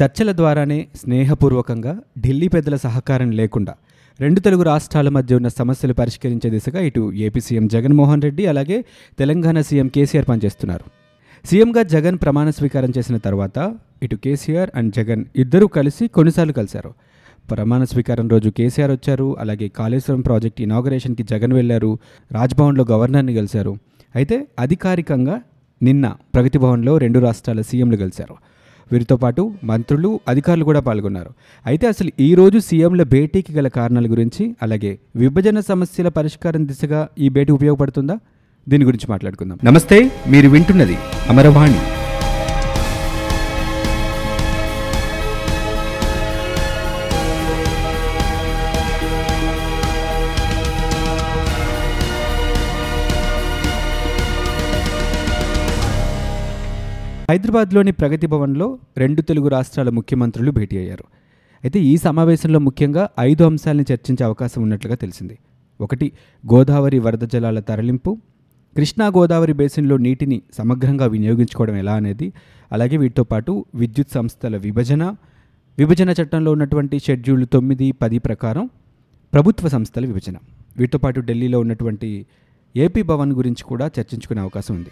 చర్చల ద్వారానే స్నేహపూర్వకంగా ఢిల్లీ పెద్దల సహకారం లేకుండా రెండు తెలుగు రాష్ట్రాల మధ్య ఉన్న సమస్యలు పరిష్కరించే దిశగా ఇటు ఏపీ సీఎం జగన్మోహన్ రెడ్డి అలాగే తెలంగాణ సీఎం కేసీఆర్ పనిచేస్తున్నారు. సీఎంగా జగన్ ప్రమాణ స్వీకారం చేసిన తర్వాత ఇటు కేసీఆర్ అండ్ జగన్ ఇద్దరూ కలిసి కొన్నిసార్లు కలిశారు. ప్రమాణ స్వీకారం రోజు కేసీఆర్ వచ్చారు అలాగే కాళేశ్వరం ప్రాజెక్ట్ ఇనాగరేషన్కి జగన్ వెళ్ళారు రాజ్భవన్లో గవర్నర్ని కలిశారు. అయితే అధికారికంగా నిన్న ప్రగతి భవన్లో రెండు రాష్ట్రాల సీఎంలు కలిశారు. వీరితో పాటు మంత్రులు అధికారులు కూడా పాల్గొన్నారు. అయితే అసలు ఈ రోజు సీఎంల భేటీకి గల కారణాల గురించి అలాగే విభజన సమస్యల పరిష్కారం దిశగా ఈ భేటీ ఉపయోగపడుతుందా? దీని గురించి మాట్లాడుకుందాం. నమస్తే మీరు వింటున్నది అమరవాణి. హైదరాబాద్లోని ప్రగతి భవన్లో రెండు తెలుగు రాష్ట్రాల ముఖ్యమంత్రులు భేటీ అయ్యారు. అయితే ఈ సమావేశంలో ముఖ్యంగా ఐదు అంశాలను చర్చించే అవకాశం ఉన్నట్లుగా తెలిసింది. ఒకటి గోదావరి వరద జలాల తరలింపు. కృష్ణా గోదావరి బేసిన్లో నీటిని సమగ్రంగా వినియోగించుకోవడం ఎలా అనేది అలాగే వీటితో పాటు విద్యుత్ సంస్థల విభజన విభజన చట్టంలో ఉన్నటువంటి షెడ్యూల్ తొమ్మిది పది ప్రకారం ప్రభుత్వ సంస్థల విభజన. వీటితో పాటు ఢిల్లీలో ఉన్నటువంటి ఏపీ భవన్ గురించి కూడా చర్చించుకునే అవకాశం ఉంది.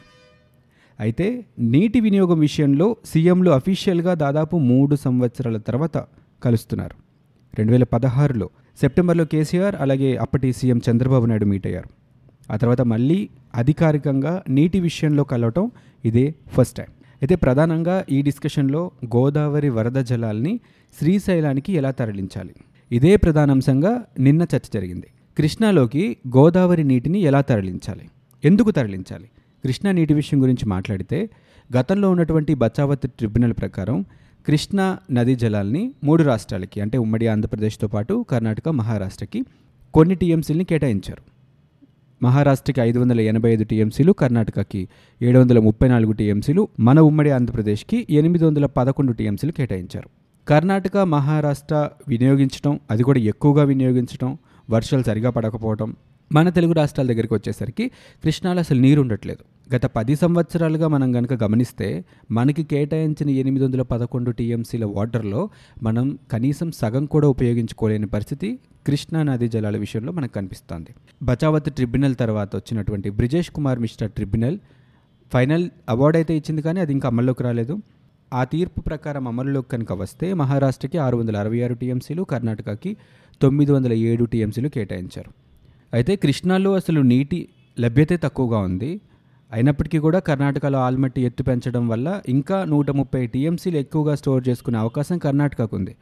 అయితే నీటి వినియోగం విషయంలో సీఎంలు అఫీషియల్గా దాదాపు మూడు సంవత్సరాల తర్వాత కలుస్తున్నారు. రెండు వేల పదహారులో సెప్టెంబర్లో కేసీఆర్ అలాగే అప్పటి సీఎం చంద్రబాబు నాయుడు మీట్ అయ్యారు. ఆ తర్వాత మళ్ళీ అధికారికంగా నీటి విషయంలో కలవటం ఇదే ఫస్ట్ టైం. అయితే ప్రధానంగా ఈ డిస్కషన్లో గోదావరి వరద జలాల్ని శ్రీశైలానికి ఎలా తరలించాలి? ఇదే ప్రధానాంశంగా నిన్న చర్చ జరిగింది. కృష్ణాలోకి గోదావరి నీటిని ఎలా తరలించాలి? ఎందుకు తరలించాలి? కృష్ణా నీటి విషయం గురించి మాట్లాడితే గతంలో ఉన్నటువంటి బచావత్ ట్రిబ్యునల్ ప్రకారం కృష్ణా నదీ జలాల్ని మూడు రాష్ట్రాలకి అంటే ఉమ్మడి ఆంధ్రప్రదేశ్తో పాటు కర్ణాటక మహారాష్ట్రకి కొన్ని టీఎంసీలని కేటాయించారు. మహారాష్ట్రకి ఐదు వందల ఎనభై ఐదు టీఎంసీలు కర్ణాటకకి ఏడు వందల ముప్పై నాలుగు టీఎంసీలు మన ఉమ్మడి ఆంధ్రప్రదేశ్కి ఎనిమిది వందల పదకొండు టీఎంసీలు కేటాయించారు. కర్ణాటక మహారాష్ట్ర వినియోగించడం అది కూడా ఎక్కువగా వినియోగించడం వర్షాలు సరిగా పడకపోవడం మన తెలుగు రాష్ట్రాల దగ్గరికి వచ్చేసరికి కృష్ణాలో అసలు నీరు ఉండట్లేదు. గత పది సంవత్సరాలుగా మనం కనుక గమనిస్తే మనకి కేటాయించిన ఎనిమిది వందల పదకొండు టీఎంసీల వాటర్లో మనం కనీసం సగం కూడా ఉపయోగించుకోలేని పరిస్థితి కృష్ణా నదీ జలాల విషయంలో మనకు కనిపిస్తోంది. బచావత్ ట్రిబ్యునల్ తర్వాత వచ్చినటువంటి Brijesh Kumar Mishra tribunal final award అయితే ఇచ్చింది కానీ అది ఇంకా అమల్లోకి రాలేదు. ఆ తీర్పు ప్రకారం అమలులోకి కనుక వస్తే మహారాష్ట్రకి ఆరు వందల అరవై ఆరు టీఎంసీలు కర్ణాటకకి తొమ్మిది వందల ఏడు టీఎంసీలు కేటాయించారు. అయితే కృష్ణాలో అసలు నీటి లభ్యతే తక్కువగా ఉంది. అయినప్పటికీ కూడా కర్ణాటకలో ఆల్మట్టి ఎత్తు పెంచడం వల్ల ఇంకా నూట ముప్పై టీఎంసీలు ఎక్కువగా స్టోర్ చేసుకునే అవకాశం కర్ణాటకకు ఉంది.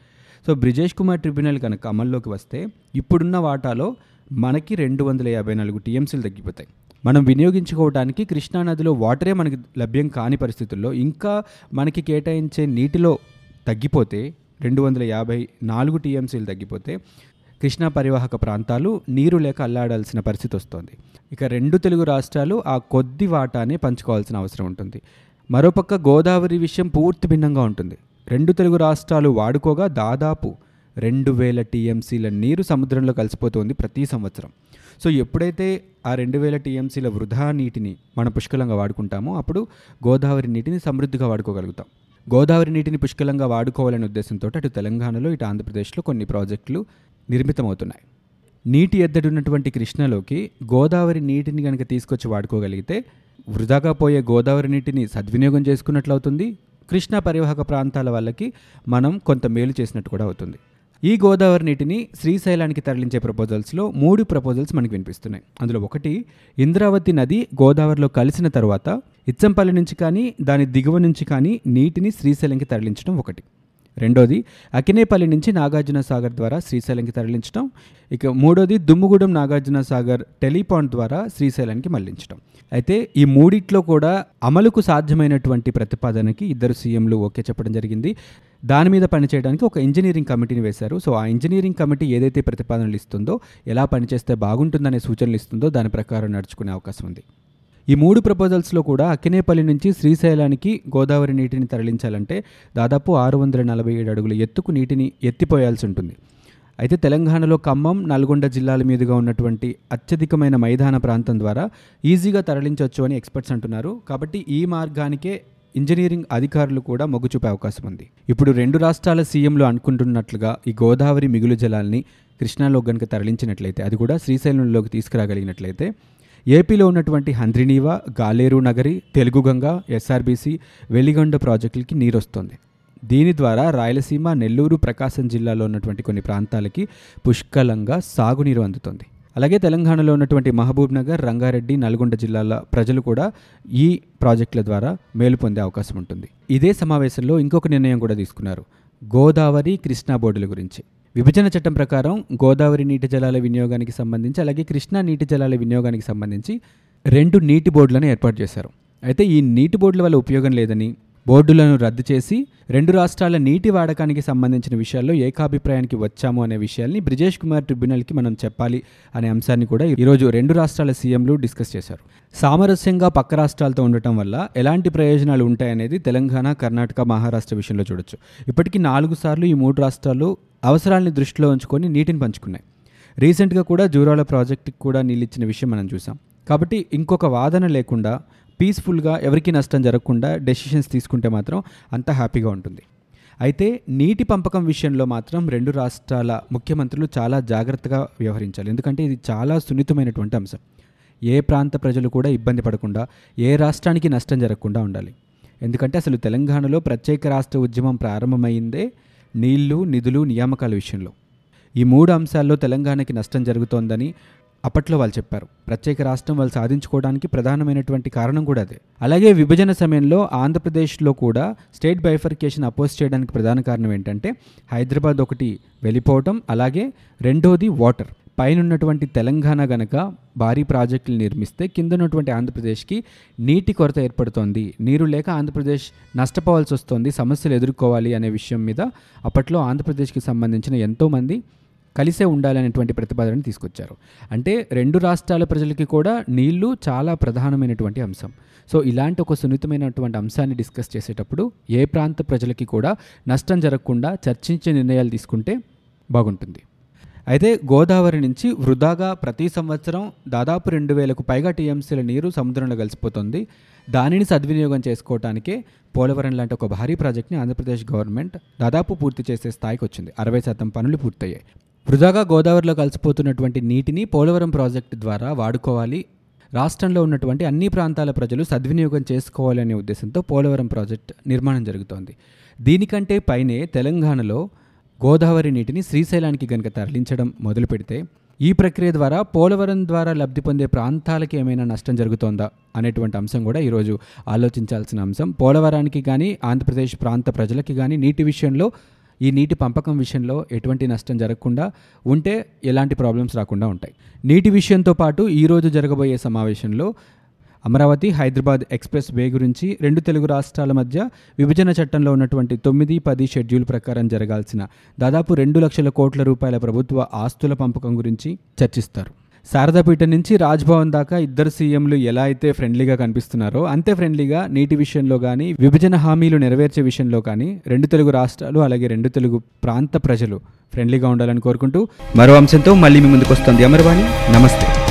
సో బ్రిజేష్ కుమార్ ట్రిబ్యునల్ కనుక అమల్లోకి వస్తే ఇప్పుడున్న వాటాలో మనకి రెండు వందల యాభై నాలుగు టీఎంసీలు తగ్గిపోతాయి. మనం వినియోగించుకోవడానికి కృష్ణానదిలో వాటరే మనకి లభ్యం కాని పరిస్థితుల్లో ఇంకా మనకి కేటాయించే నీటిలో తగ్గిపోతే రెండు వందల యాభై నాలుగు టీఎంసీలు తగ్గిపోతే కృష్ణా పరివాహక ప్రాంతాలు నీరు లేక అల్లాడాల్సిన పరిస్థితి వస్తోంది. ఇక రెండు తెలుగు రాష్ట్రాలు ఆ కొద్ది వాటానే పంచుకోవాల్సిన అవసరం ఉంటుంది. మరోపక్క గోదావరి విషయం పూర్తి భిన్నంగా ఉంటుంది. రెండు తెలుగు రాష్ట్రాలు వాడుకోగా దాదాపు రెండు వేల టీఎంసీల నీరు సముద్రంలో కలిసిపోతుంది ప్రతి సంవత్సరం. సో ఎప్పుడైతే ఆ రెండు వేల టీఎంసీల వృధా నీటిని మనం పుష్కలంగా వాడుకుంటామో అప్పుడు గోదావరి నీటిని సమృద్ధిగా వాడుకోగలుగుతాం. గోదావరి నీటిని పుష్కలంగా వాడుకోవాలనే ఉద్దేశంతో అటు తెలంగాణలో ఇటు ఆంధ్రప్రదేశ్లో కొన్ని ప్రాజెక్టులు నిర్మితమవుతున్నాయి. నీటి ఎద్దడి ఉన్నటువంటి కృష్ణలోకి గోదావరి నీటిని కనుక తీసుకొచ్చి వాడుకోగలిగితే వృధాగా పోయే గోదావరి నీటిని సద్వినియోగం చేసుకున్నట్లు అవుతుంది కృష్ణా పరివాహక ప్రాంతాల వాళ్ళకి మనం కొంత మేలు చేసినట్టు కూడా అవుతుంది. ఈ గోదావరి నీటిని శ్రీశైలానికి తరలించే ప్రపోజల్స్లో మూడు ప్రపోజల్స్ మనకు వినిపిస్తున్నాయి. అందులో ఒకటి ఇంద్రావతి నది గోదావరిలో కలిసిన తర్వాత ఇచ్చంపల్లి నుంచి కానీ దాని దిగువ నుంచి కానీ నీటిని శ్రీశైలంకి తరలించడం ఒకటి. రెండోది అకినేపల్లి నుంచి నాగార్జున సాగర్ ద్వారా శ్రీశైలంకి తరలించడం. ఇక మూడోది దుమ్ముగూడెం నాగార్జున సాగర్ టెలిపాండ్ ద్వారా శ్రీశైలానికి మళ్ళించడం. అయితే ఈ మూడిట్లో కూడా అమలుకు సాధ్యమైనటువంటి ప్రతిపాదనకి ఇద్దరు సీఎంలు ఓకే చెప్పడం జరిగింది. దాని మీద పనిచేయడానికి ఒక ఇంజనీరింగ్ కమిటీని వేశారు. సో ఆ ఇంజనీరింగ్ కమిటీ ఏదైతే ప్రతిపాదనలు ఇస్తుందో ఎలా పనిచేస్తే బాగుంటుందనే సూచనలు ఇస్తుందో దాని ప్రకారం నడుచుకునే అవకాశం ఉంది. ఈ మూడు ప్రపోజల్స్లో కూడా అక్కినేపల్లి నుంచి శ్రీశైలానికి గోదావరి నీటిని తరలించాలంటే దాదాపు ఆరు వందల నలభై ఏడు అడుగుల ఎత్తుకు నీటిని ఎత్తిపోయాల్సి ఉంటుంది. అయితే తెలంగాణలో ఖమ్మం నల్గొండ జిల్లాల మీదుగా ఉన్నటువంటి అత్యధికమైన మైదాన ప్రాంతం ద్వారా ఈజీగా తరలించవచ్చు అని ఎక్స్పర్ట్స్ అంటున్నారు. కాబట్టి ఈ మార్గానికే ఇంజనీరింగ్ అధికారులు కూడా మొగ్గు చూపే అవకాశం ఉంది. ఇప్పుడు రెండు రాష్ట్రాల సీఎంలు అనుకుంటున్నట్లుగా ఈ గోదావరి మిగులు జలాల్ని కృష్ణాలో గనుక తరలించినట్లయితే అది కూడా శ్రీశైలంలోకి తీసుకురాగలిగినట్లయితే ఏపీలో ఉన్నటువంటి హంద్రినీవ గాలేరు నగరి తెలుగుగంగ ఎస్ఆర్బీసీ వెలిగొండ ప్రాజెక్టులకి నీరొస్తోంది. దీని ద్వారా రాయలసీమ నెల్లూరు ప్రకాశం జిల్లాలో ఉన్నటువంటి కొన్ని ప్రాంతాలకి పుష్కలంగా సాగునీరు అందుతుంది. అలాగే తెలంగాణలో ఉన్నటువంటి మహబూబ్ నగర్ రంగారెడ్డి నల్గొండ జిల్లాల ప్రజలు కూడా ఈ ప్రాజెక్టుల ద్వారా మేలు పొందే అవకాశం ఉంటుంది. ఇదే సమావేశంలో ఇంకొక నిర్ణయం కూడా తీసుకున్నారు. గోదావరి కృష్ణా బోర్డుల గురించి. విభజన చట్టం ప్రకారం గోదావరి నీటి జలాల వినియోగానికి సంబంధించి అలాగే కృష్ణా నీటి జలాల వినియోగానికి సంబంధించి రెండు నీటి బోర్డులను ఏర్పాటు చేశారు. అయితే ఈ నీటి బోర్డుల వల్ల ఉపయోగం లేదని బోర్డులను రద్దు చేసి రెండు రాష్ట్రాల నీటి వాడకానికి సంబంధించిన విషయాల్లో ఏకాభిప్రాయానికి వచ్చాము అనే విషయాల్ని బ్రిజేష్ కుమార్ ట్రిబ్యునల్కి మనం చెప్పాలి అనే అంశాన్ని కూడా ఈరోజు రెండు రాష్ట్రాల సీఎంలు డిస్కస్ చేశారు. సామరస్యంగా పక్క రాష్ట్రాలతో ఉండటం వల్ల ఎలాంటి ప్రయోజనాలు ఉంటాయనేది తెలంగాణ కర్ణాటక మహారాష్ట్ర విషయంలో చూడొచ్చు. ఇప్పటికీ నాలుగు సార్లు ఈ మూడు రాష్ట్రాలు అవసరాలను దృష్టిలో ఉంచుకొని నీటిని పంచుకున్నాయి. రీసెంట్గా కూడా జూరాల ప్రాజెక్టుకి కూడా నీళ్ళిచ్చిన విషయం మనం చూసాం కాబట్టి ఇంకొక వాదన లేకుండా పీస్ఫుల్గా ఎవరికీ నష్టం జరగకుండా డెసిషన్స్ తీసుకుంటే మాత్రం అంత హ్యాపీగా ఉంటుంది. అయితే నీటి పంపకం విషయంలో మాత్రం రెండు రాష్ట్రాల ముఖ్యమంత్రులు చాలా జాగ్రత్తగా వ్యవహరించాలి. ఎందుకంటే ఇది చాలా సున్నితమైనటువంటి అంశం. ఏ ప్రాంత ప్రజలు కూడా ఇబ్బంది పడకుండా ఏ రాష్ట్రానికి నష్టం జరగకుండా ఉండాలి. ఎందుకంటే అసలు తెలంగాణలో ప్రత్యేక రాష్ట్ర ఉద్యమం ప్రారంభమైందే నీళ్ళు నిధులు నియామకాల విషయంలో. ఈ మూడు అంశాల్లో తెలంగాణకి నష్టం జరుగుతోందని అప్పట్లో వాళ్ళు చెప్పారు. ప్రత్యేక రాష్ట్రం వాళ్ళు సాధించుకోవడానికి ప్రధానమైనటువంటి కారణం కూడా అదే. అలాగే విభజన సమయంలో ఆంధ్రప్రదేశ్లో కూడా స్టేట్ బైఫర్కేషన్ అపోజ్ చేయడానికి ప్రధాన కారణం ఏంటంటే హైదరాబాద్ ఒకటి వెళ్ళిపోవటం అలాగే రెండోది వాటర్. పైన ఉన్నటువంటి తెలంగాణ గనక భారీ ప్రాజెక్టులు నిర్మిస్తే కింద ఉన్నటువంటి ఆంధ్రప్రదేశ్కి నీటి కొరత ఏర్పడుతోంది. నీరు లేక ఆంధ్రప్రదేశ్ నష్టపోవాల్సి వస్తుంది. సమస్యలు ఎదుర్కోవాలి అనే విషయం మీద అప్పట్లో ఆంధ్రప్రదేశ్కి సంబంధించిన ఎంతోమంది కలిసే ఉండాలనేటువంటి ప్రతిపాదనను తీసుకొచ్చారు. అంటే రెండు రాష్ట్రాల ప్రజలకి కూడా నీళ్ళు చాలా ప్రధానమైనటువంటి అంశం. సో ఇలాంటి ఒక సున్నితమైనటువంటి అంశాన్ని డిస్కస్ చేసేటప్పుడు ఏ ప్రాంత ప్రజలకి కూడా నష్టం జరగకుండా చర్చించే నిర్ణయాలు తీసుకుంటే బాగుంటుంది. అయితే గోదావరి నుంచి వృధాగా ప్రతి సంవత్సరం దాదాపు రెండు వేలకు పైగా టీఎంసీల నీరు సముద్రంలో కలిసిపోతుంది. దానిని సద్వినియోగం చేసుకోవటానికే పోలవరం లాంటి ఒక భారీ ప్రాజెక్ట్ని ఆంధ్రప్రదేశ్ గవర్నమెంట్ దాదాపు పూర్తి చేసే స్థాయికి వచ్చింది. అరవై శాతం పనులు పూర్తయ్యాయి. వృధాగా గోదావరిలో కలిసిపోతున్నటువంటి నీటిని పోలవరం ప్రాజెక్టు ద్వారా వాడుకోవాలి. రాష్ట్రంలో ఉన్నటువంటి అన్ని ప్రాంతాల ప్రజలు సద్వినియోగం చేసుకోవాలనే ఉద్దేశంతో పోలవరం ప్రాజెక్ట్ నిర్మాణం జరుగుతోంది. దీనికంటే పైనే తెలంగాణలో గోదావరి నీటిని శ్రీశైలానికి గనుక తరలించడం మొదలు పెడితే ఈ ప్రక్రియ ద్వారా పోలవరం ద్వారా లబ్ధి పొందే ప్రాంతాలకి ఏమైనా నష్టం జరుగుతోందా అనేటువంటి అంశం కూడా ఈరోజు ఆలోచించాల్సిన అంశం. పోలవరానికి కానీ ఆంధ్రప్రదేశ్ ప్రాంత ప్రజలకి కానీ నీటి విషయంలో ఈ నీటి పంపకం విషయంలో ఎటువంటి నష్టం జరగకుండా ఉంటే ఎలాంటి ప్రాబ్లమ్స్ రాకుండా ఉంటాయి. నీటి విషయంతో పాటు ఈరోజు జరగబోయే సమావేశంలో అమరావతి హైదరాబాద్ ఎక్స్ప్రెస్ వే గురించి రెండు తెలుగు రాష్ట్రాల మధ్య విభజన చట్టంలో ఉన్నటువంటి తొమ్మిది పది షెడ్యూల్ ప్రకారం జరగాల్సిన దాదాపు రెండు లక్షల కోట్ల రూపాయల ప్రభుత్వ ఆస్తుల పంపకం గురించి చర్చిస్తారు. శారదాపీఠ నుంచి రాజ్భవన్ దాకా ఇద్దరు సీఎంలు ఎలా అయితే ఫ్రెండ్లీగా కనిపిస్తున్నారో అంతే ఫ్రెండ్లీగా నీటి విషయంలో కానీ విభజన హామీలు నెరవేర్చే విషయంలో కానీ రెండు తెలుగు రాష్ట్రాలు అలాగే రెండు తెలుగు ప్రాంత ప్రజలు ఫ్రెండ్లీగా ఉండాలని కోరుకుంటూ మరో అంశంతో మళ్ళీ మీ ముందుకు వస్తుంది అమర్వాణి. నమస్తే.